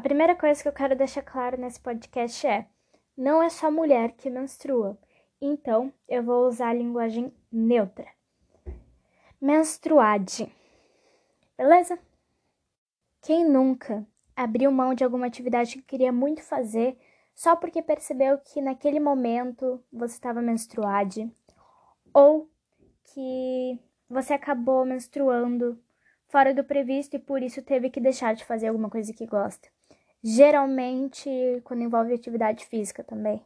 A primeira coisa que eu quero deixar claro nesse podcast é: não é só mulher que menstrua. Então, eu vou usar a linguagem neutra. Menstruade. Beleza? Quem nunca abriu mão de alguma atividade que queria muito fazer só porque percebeu que naquele momento você estava menstruade ou que você acabou menstruando fora do previsto e por isso teve que deixar de fazer alguma coisa que gosta. Geralmente quando envolve atividade física também.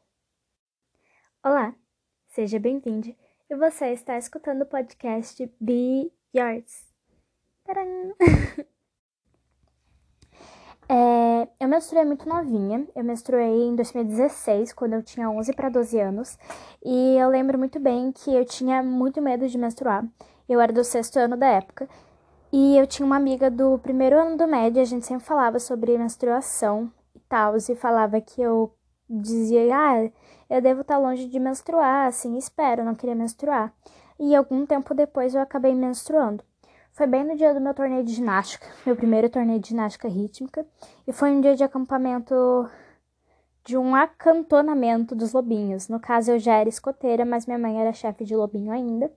Olá, seja bem-vindo e você está escutando o podcast Be Yours. É, eu menstruei muito novinha. Eu menstruei em 2016, quando eu tinha 11 para 12 anos. E eu lembro muito bem que eu tinha muito medo de menstruar. Eu era do sexto ano da época. E eu tinha uma amiga do primeiro ano do médio, a gente sempre falava sobre menstruação e tal, e falava que eu dizia, ah, eu devo estar longe de menstruar, assim, espero, não queria menstruar. E algum tempo depois eu acabei menstruando. Foi bem no dia do meu torneio de ginástica, meu primeiro torneio de ginástica rítmica, e foi um dia de acampamento de um acantonamento dos lobinhos. No caso, eu já era escoteira, mas minha mãe era chefe de lobinho ainda.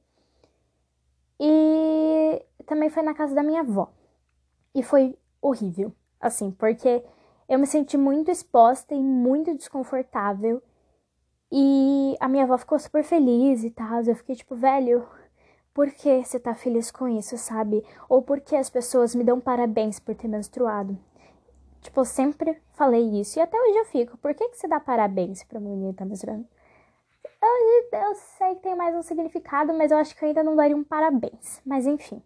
E também foi na casa da minha avó. E foi horrível, assim, porque eu me senti muito exposta e muito desconfortável. E a minha avó ficou super feliz e tal. Eu fiquei tipo, velho, por que você tá feliz com isso, sabe? Ou por que as pessoas me dão parabéns por ter menstruado? Tipo, eu sempre falei isso. E até hoje eu fico. Por que, que você dá parabéns pra uma menina que tá menstruando? Eu, eu sei que tem mais um significado, mas eu acho que eu ainda não daria um parabéns. Mas enfim.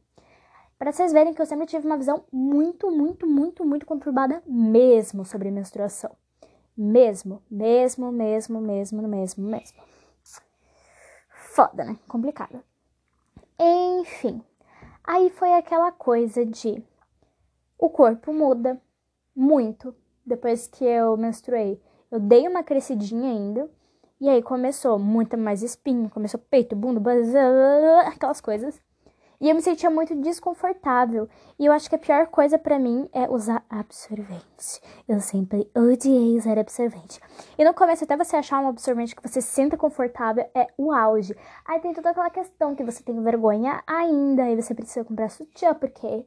Para vocês verem que eu sempre tive uma visão muito, muito, muito, muito conturbada mesmo sobre menstruação. Mesmo, mesmo, mesmo, mesmo, mesmo, mesmo. Foda, né? Complicado. Enfim, aí foi aquela coisa de o corpo muda muito depois que eu menstruei. Eu dei uma crescidinha ainda, e aí começou muita mais espinho, começou peito, bunda, aquelas coisas. E eu me sentia muito desconfortável. E eu acho que a pior coisa para mim é usar absorvente. Eu sempre odiei usar absorvente. E no começo, até você achar um absorvente que você se sinta confortável, é o auge. Aí tem toda aquela questão que você tem vergonha ainda, aí você precisa comprar sutiã, porque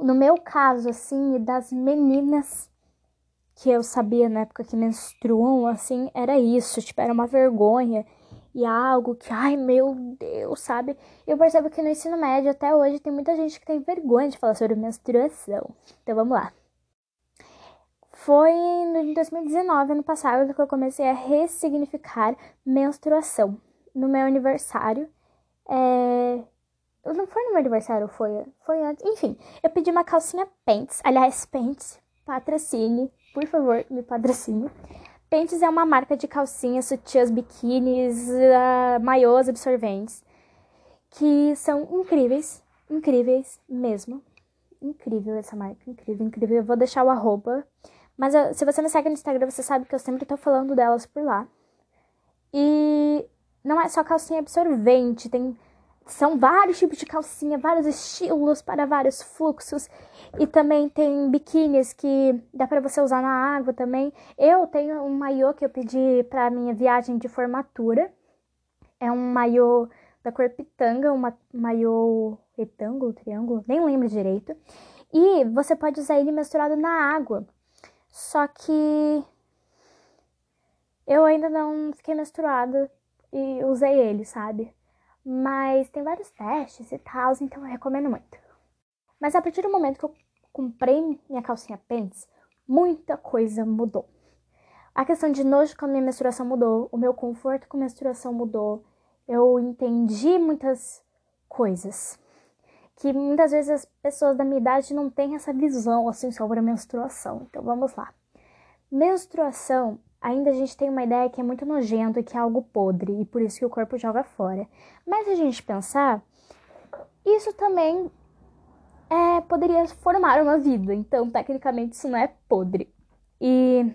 no meu caso, assim, das meninas que eu sabia na época que menstruam, assim, era isso, tipo, era uma vergonha e algo que, ai meu Deus, sabe? Eu percebo que no ensino médio até hoje tem muita gente que tem vergonha de falar sobre menstruação. Então vamos lá. Foi em 2019, ano passado, que eu comecei a ressignificar menstruação. No meu aniversário, é... Não foi no meu aniversário, foi, foi antes. Enfim, eu pedi uma calcinha Pants. Aliás, Pants, patrocine, por favor, me patrocine. Pentes é uma marca de calcinhas, sutiãs, biquínis, uh, maiôs absorventes, que são incríveis, incríveis mesmo. Incrível essa marca, incrível, incrível. Eu vou deixar o arroba. Mas eu, se você me segue no Instagram, você sabe que eu sempre tô falando delas por lá. E não é só calcinha absorvente, tem são vários tipos de calcinha, vários estilos para vários fluxos. E também tem biquínis que dá para você usar na água também. Eu tenho um maiô que eu pedi para minha viagem de formatura. É um maiô da cor pitanga, um maiô retângulo, triângulo, nem lembro direito. E você pode usar ele misturado na água. Só que eu ainda não fiquei menstruada e usei ele, sabe? Mas tem vários testes e tal, então eu recomendo muito. Mas a partir do momento que eu comprei minha calcinha pants, muita coisa mudou. A questão de nojo com a minha menstruação mudou, o meu conforto com a menstruação mudou. Eu entendi muitas coisas que muitas vezes as pessoas da minha idade não têm essa visão assim sobre a menstruação. Então vamos lá. Menstruação ainda a gente tem uma ideia que é muito nojento e que é algo podre, e por isso que o corpo joga fora. Mas se a gente pensar, isso também é, poderia formar uma vida, então tecnicamente isso não é podre. E.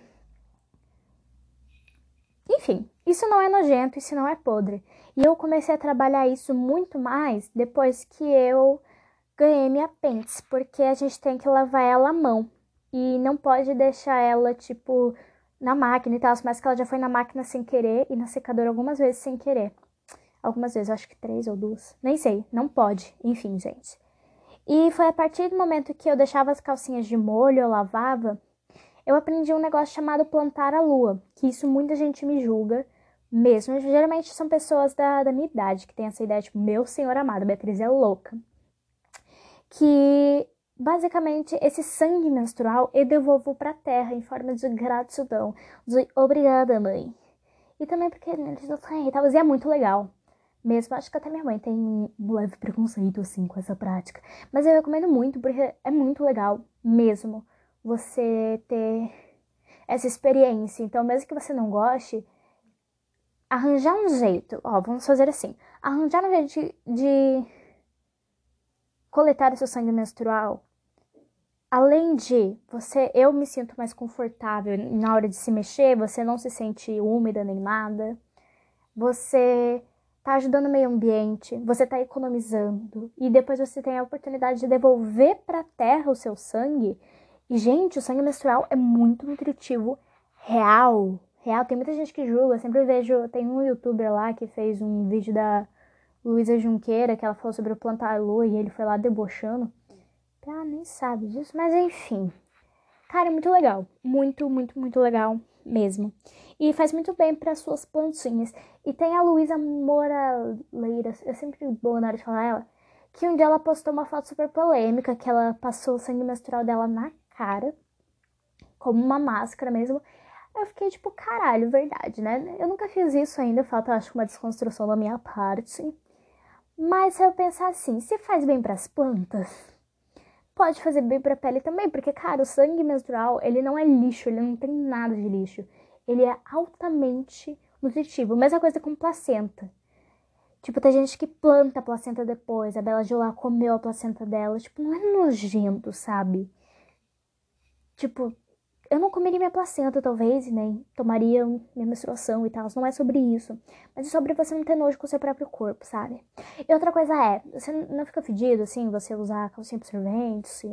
Enfim, isso não é nojento, isso não é podre. E eu comecei a trabalhar isso muito mais depois que eu ganhei minha pentes, porque a gente tem que lavar ela à mão. e não pode deixar ela, tipo, na máquina e tal, mas que ela já foi na máquina sem querer e na secadora algumas vezes sem querer. Algumas vezes, acho que três ou duas. Nem sei, não pode. Enfim, gente. E foi a partir do momento que eu deixava as calcinhas de molho, eu lavava, eu aprendi um negócio chamado plantar a lua, que isso muita gente me julga mesmo. Geralmente são pessoas da, da minha idade que tem essa ideia, tipo, meu senhor amado, Beatriz é louca. Que basicamente esse sangue menstrual eu devolvo pra terra em forma de gratidão, de obrigada, mãe. E também porque eles não têm, tal, e é muito legal. Mesmo, acho que até minha mãe tem um leve preconceito, assim, com essa prática. Mas eu recomendo muito, porque é muito legal mesmo você ter essa experiência. Então, mesmo que você não goste, arranjar um jeito, ó, vamos fazer assim, arranjar um jeito de, de coletar seu sangue menstrual. Além de você, eu me sinto mais confortável na hora de se mexer, você não se sente úmida nem nada. Você tá ajudando o meio ambiente, você tá economizando e depois você tem a oportunidade de devolver para a terra o seu sangue. E gente, o sangue menstrual é muito nutritivo, real, real. Tem muita gente que julga, sempre vejo, tem um youtuber lá que fez um vídeo da Luísa Junqueira que ela falou sobre o plantar lua e ele foi lá debochando. Ah, nem sabe disso, mas enfim. Cara, é muito legal, muito, muito, muito legal mesmo. E faz muito bem para suas plantinhas. E tem a Luísa Moraleira, eu sempre boa na hora de falar ela, que um dia ela postou uma foto super polêmica, que ela passou o sangue menstrual dela na cara, como uma máscara mesmo. Eu fiquei tipo, caralho, verdade, né? Eu nunca fiz isso ainda, falta, acho, uma desconstrução da minha parte. Mas se eu pensar assim, se faz bem para as plantas, pode fazer bem para a pele também, porque cara, o sangue menstrual, ele não é lixo, ele não tem nada de lixo. Ele é altamente nutritivo. Mesma coisa com placenta. Tipo, tem gente que planta a placenta depois. A Bela Gil lá comeu a placenta dela. Tipo, não é nojento, sabe? Tipo, eu não comeria minha placenta, talvez, nem tomaria minha menstruação e tal. Não é sobre isso. Mas é sobre você não ter nojo com o seu próprio corpo, sabe? E outra coisa é, você não fica fedido, assim, você usar calcinha absorvente, se,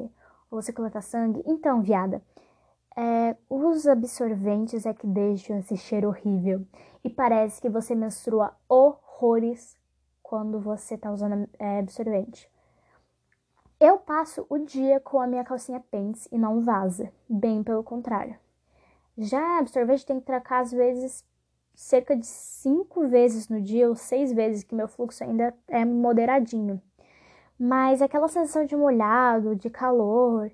ou você coletar sangue. Então, viada, é, os absorventes é que deixam esse cheiro horrível. E parece que você menstrua horrores quando você tá usando é, absorvente. Eu passo o dia com a minha calcinha pants e não vaza, bem pelo contrário. Já absorvente tem que trocar às vezes cerca de cinco vezes no dia ou seis vezes, que meu fluxo ainda é moderadinho. Mas aquela sensação de molhado, de calor,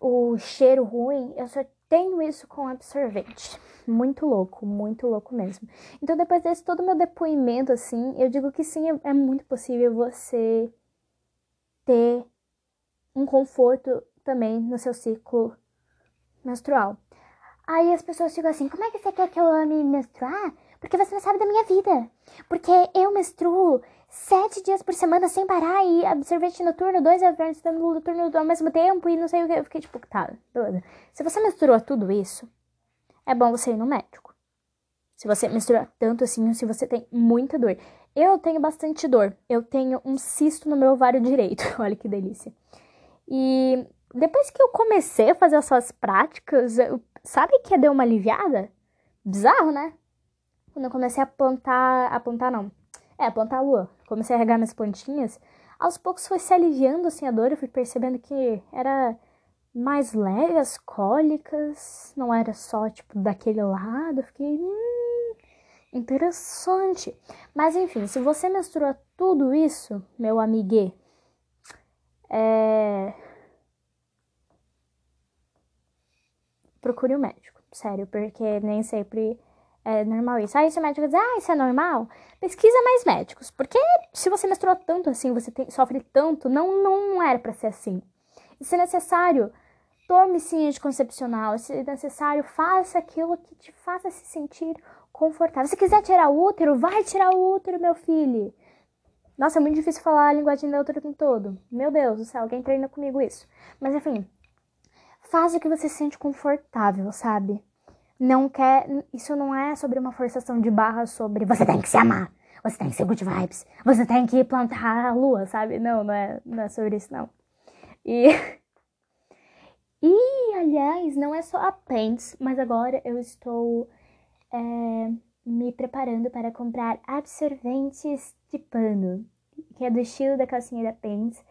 o cheiro ruim, eu só tenho isso com absorvente. Muito louco, muito louco mesmo. Então, depois desse todo meu depoimento, assim, eu digo que sim, é, é muito possível você ter um conforto também no seu ciclo menstrual. Aí as pessoas ficam assim: como é que você quer que eu ame menstruar? Porque você não sabe da minha vida. Porque eu menstruo sete dias por semana sem parar e absorvente noturno, dois absorventes noturno ao mesmo tempo e não sei o que. Eu fiquei tipo, tá, beleza. Se você menstrua tudo isso, é bom você ir no médico. Se você menstrua tanto assim, se você tem muita dor. Eu tenho bastante dor. Eu tenho um cisto no meu ovário direito. Olha que delícia. E depois que eu comecei a fazer essas práticas, eu, sabe que deu uma aliviada? Bizarro, né? Quando eu comecei a plantar. A plantar não. É, plantar a lua. Comecei a regar minhas plantinhas. Aos poucos foi se aliviando assim a dor. Eu fui percebendo que era mais leve as cólicas. Não era só, tipo, daquele lado. Fiquei. Hum, Interessante. Mas enfim, se você mistura tudo isso, meu amigue, é... procure o um médico, sério, porque nem sempre é normal isso. Aí se o médico diz, ah, isso é normal, pesquisa mais médicos, porque se você misturou tanto assim, você tem, sofre tanto, não, não era para ser assim. E se necessário, tome sim anticoncepcional, se necessário, faça aquilo que te faça se sentir confortável. Se quiser tirar o útero, vai tirar o útero, meu filho. Nossa, é muito difícil falar a linguagem neutra o tempo todo. Meu Deus do céu, alguém treina comigo isso. Mas enfim, faz o que você se sente confortável, sabe? Não quer. Isso não é sobre uma forçação de barra sobre você tem que se amar, você tem que ser good vibes, você tem que plantar a lua, sabe? Não, não é, não é sobre isso, não. E. E, aliás, não é só a Pants, mas agora eu estou é, me preparando para comprar absorventes de pano, que é do estilo da calcinha da Pants,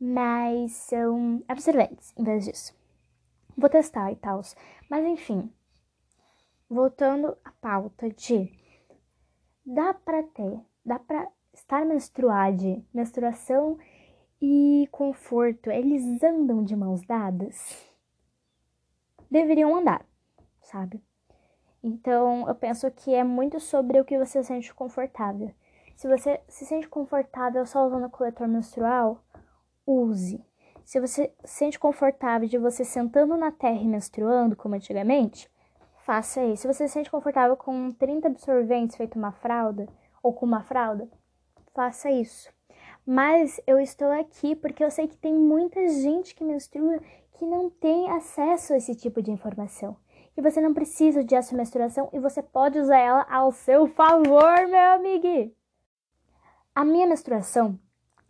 mas são absorventes em vez disso. Vou testar e tal. Mas enfim, voltando à pauta de dá pra ter, dá pra estar menstruada, menstruação e conforto, eles andam de mãos dadas? Deveriam andar, sabe? Então, eu penso que é muito sobre o que você sente confortável. Se você se sente confortável só usando coletor menstrual, use. Se você se sente confortável de você sentando na terra e menstruando, como antigamente, faça isso. Se você se sente confortável com 30 absorventes feito uma fralda, ou com uma fralda, faça isso. Mas eu estou aqui porque eu sei que tem muita gente que menstrua que não tem acesso a esse tipo de informação. E você não precisa de essa menstruação e você pode usar ela ao seu favor, meu amigo. A minha menstruação,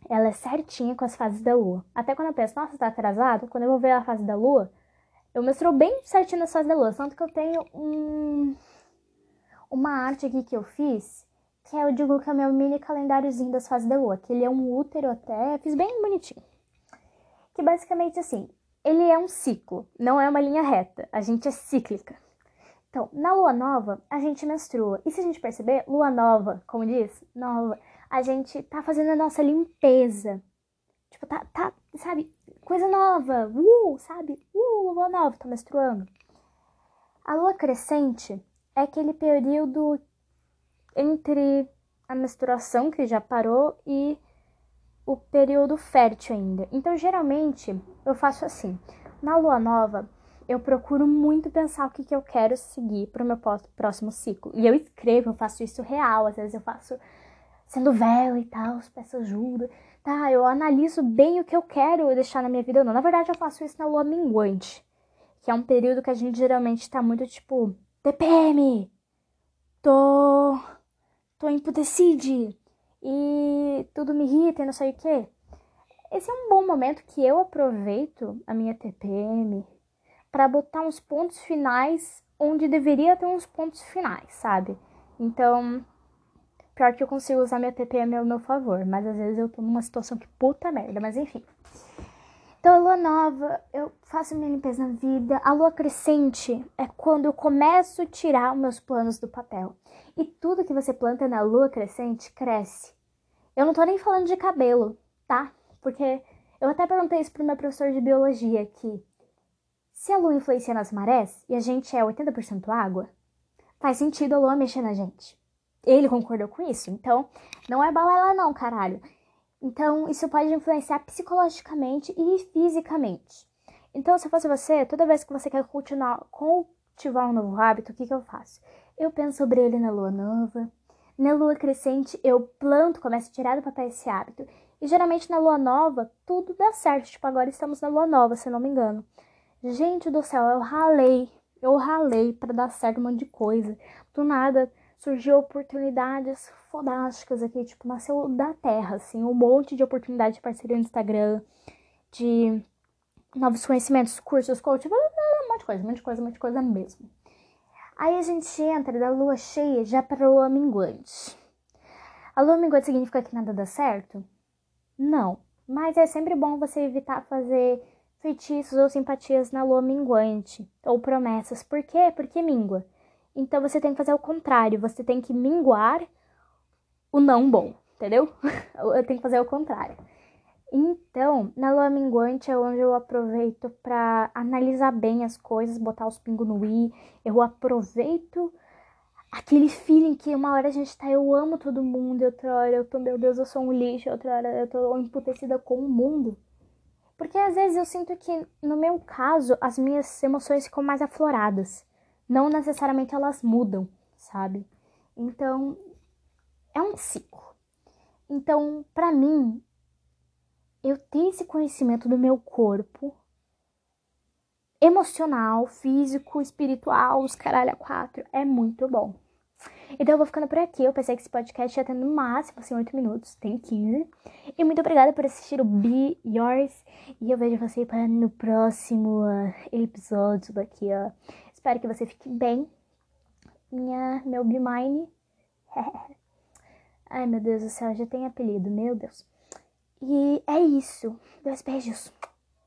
ela é certinha com as fases da lua. Até quando eu penso, nossa, tá atrasado, quando eu vou ver a fase da lua, eu menstruo bem certinho nas fases da lua. Tanto que eu tenho um, uma arte aqui que eu fiz que é, eu digo que é o meu mini calendáriozinho das fases da lua, que ele é um útero até, fiz bem bonitinho. Que basicamente assim, ele é um ciclo, não é uma linha reta, a gente é cíclica. Então, na lua nova, a gente menstrua. E se a gente perceber, lua nova, como diz, nova, a gente tá fazendo a nossa limpeza. Tipo, tá, tá, sabe, coisa nova, uh, sabe, uh, lua nova, tá menstruando. A lua crescente é aquele período entre a menstruação, que já parou, e o período fértil ainda. Então, geralmente, eu faço assim. Na lua nova, eu procuro muito pensar o que, que eu quero seguir para o meu próximo ciclo. E eu escrevo, eu faço isso real. Às vezes eu faço sendo vela e tal, peço ajuda. Tá, eu analiso bem o que eu quero deixar na minha vida ou não. Na verdade, eu faço isso na lua minguante, que é um período que a gente geralmente tá muito tipo, TPM, tô tô emputecide e tudo me irrita e não sei o que. Esse é um bom momento que eu aproveito a minha TPM para botar uns pontos finais onde deveria ter uns pontos finais, sabe? Então, pior que eu consigo usar minha TPM ao meu favor, mas às vezes eu tô numa situação que puta merda, mas enfim. Então, a lua nova, eu faço minha limpeza na vida. A lua crescente é quando eu começo a tirar os meus planos do papel. E tudo que você planta na lua crescente cresce. Eu não tô nem falando de cabelo, tá? Porque eu até perguntei isso pro meu professor de biologia que se a lua influencia nas marés e a gente é 80% água, faz sentido a lua mexer na gente. Ele concordou com isso, então não é balela não, caralho. Então, isso pode influenciar psicologicamente e fisicamente. Então, se fosse você, toda vez que você quer continuar, cultivar um novo hábito, o que, que eu faço? Eu penso sobre ele na lua nova. Na lua crescente, eu planto, começo a tirar do papel esse hábito. E geralmente na lua nova, tudo dá certo. Tipo, agora estamos na lua nova, se não me engano. Gente do céu, eu ralei. Eu ralei para dar certo um monte de coisa. Do nada, surgiu oportunidades fodásticas aqui, tipo, nasceu da terra, assim, um monte de oportunidade de parceria no Instagram, de novos conhecimentos, cursos, coach, um monte de coisa, um monte de coisa, um monte de coisa mesmo. Aí a gente entra da lua cheia já para a lua minguante. A lua minguante significa que nada dá certo? Não, mas é sempre bom você evitar fazer feitiços ou simpatias na lua minguante, ou promessas. Por quê? Porque mingua. Então você tem que fazer o contrário, você tem que minguar o não bom, entendeu? Eu tenho que fazer o contrário. Então, na lua minguante é onde eu aproveito para analisar bem as coisas, botar os pingos no i. Eu aproveito aquele feeling que uma hora a gente tá, eu amo todo mundo, outra hora eu tô, meu Deus, eu sou um lixo, outra hora eu tô emputecida com o mundo. Porque às vezes eu sinto que, no meu caso, as minhas emoções ficam mais afloradas não necessariamente elas mudam, sabe? Então, é um ciclo. Então, para mim, eu ter esse conhecimento do meu corpo, emocional, físico, espiritual, os caralho a quatro, é muito bom. Então eu vou ficando por aqui. Eu pensei que esse podcast ia ter no máximo, assim, 8 minutos. Tem 15. E muito obrigada por assistir o Be Yours. E eu vejo você no próximo uh, episódio daqui, ó. Espero que você fique bem. Minha, meu Be Mine. Ai, meu Deus do céu, já tem apelido, meu Deus. E é isso. Dois beijos.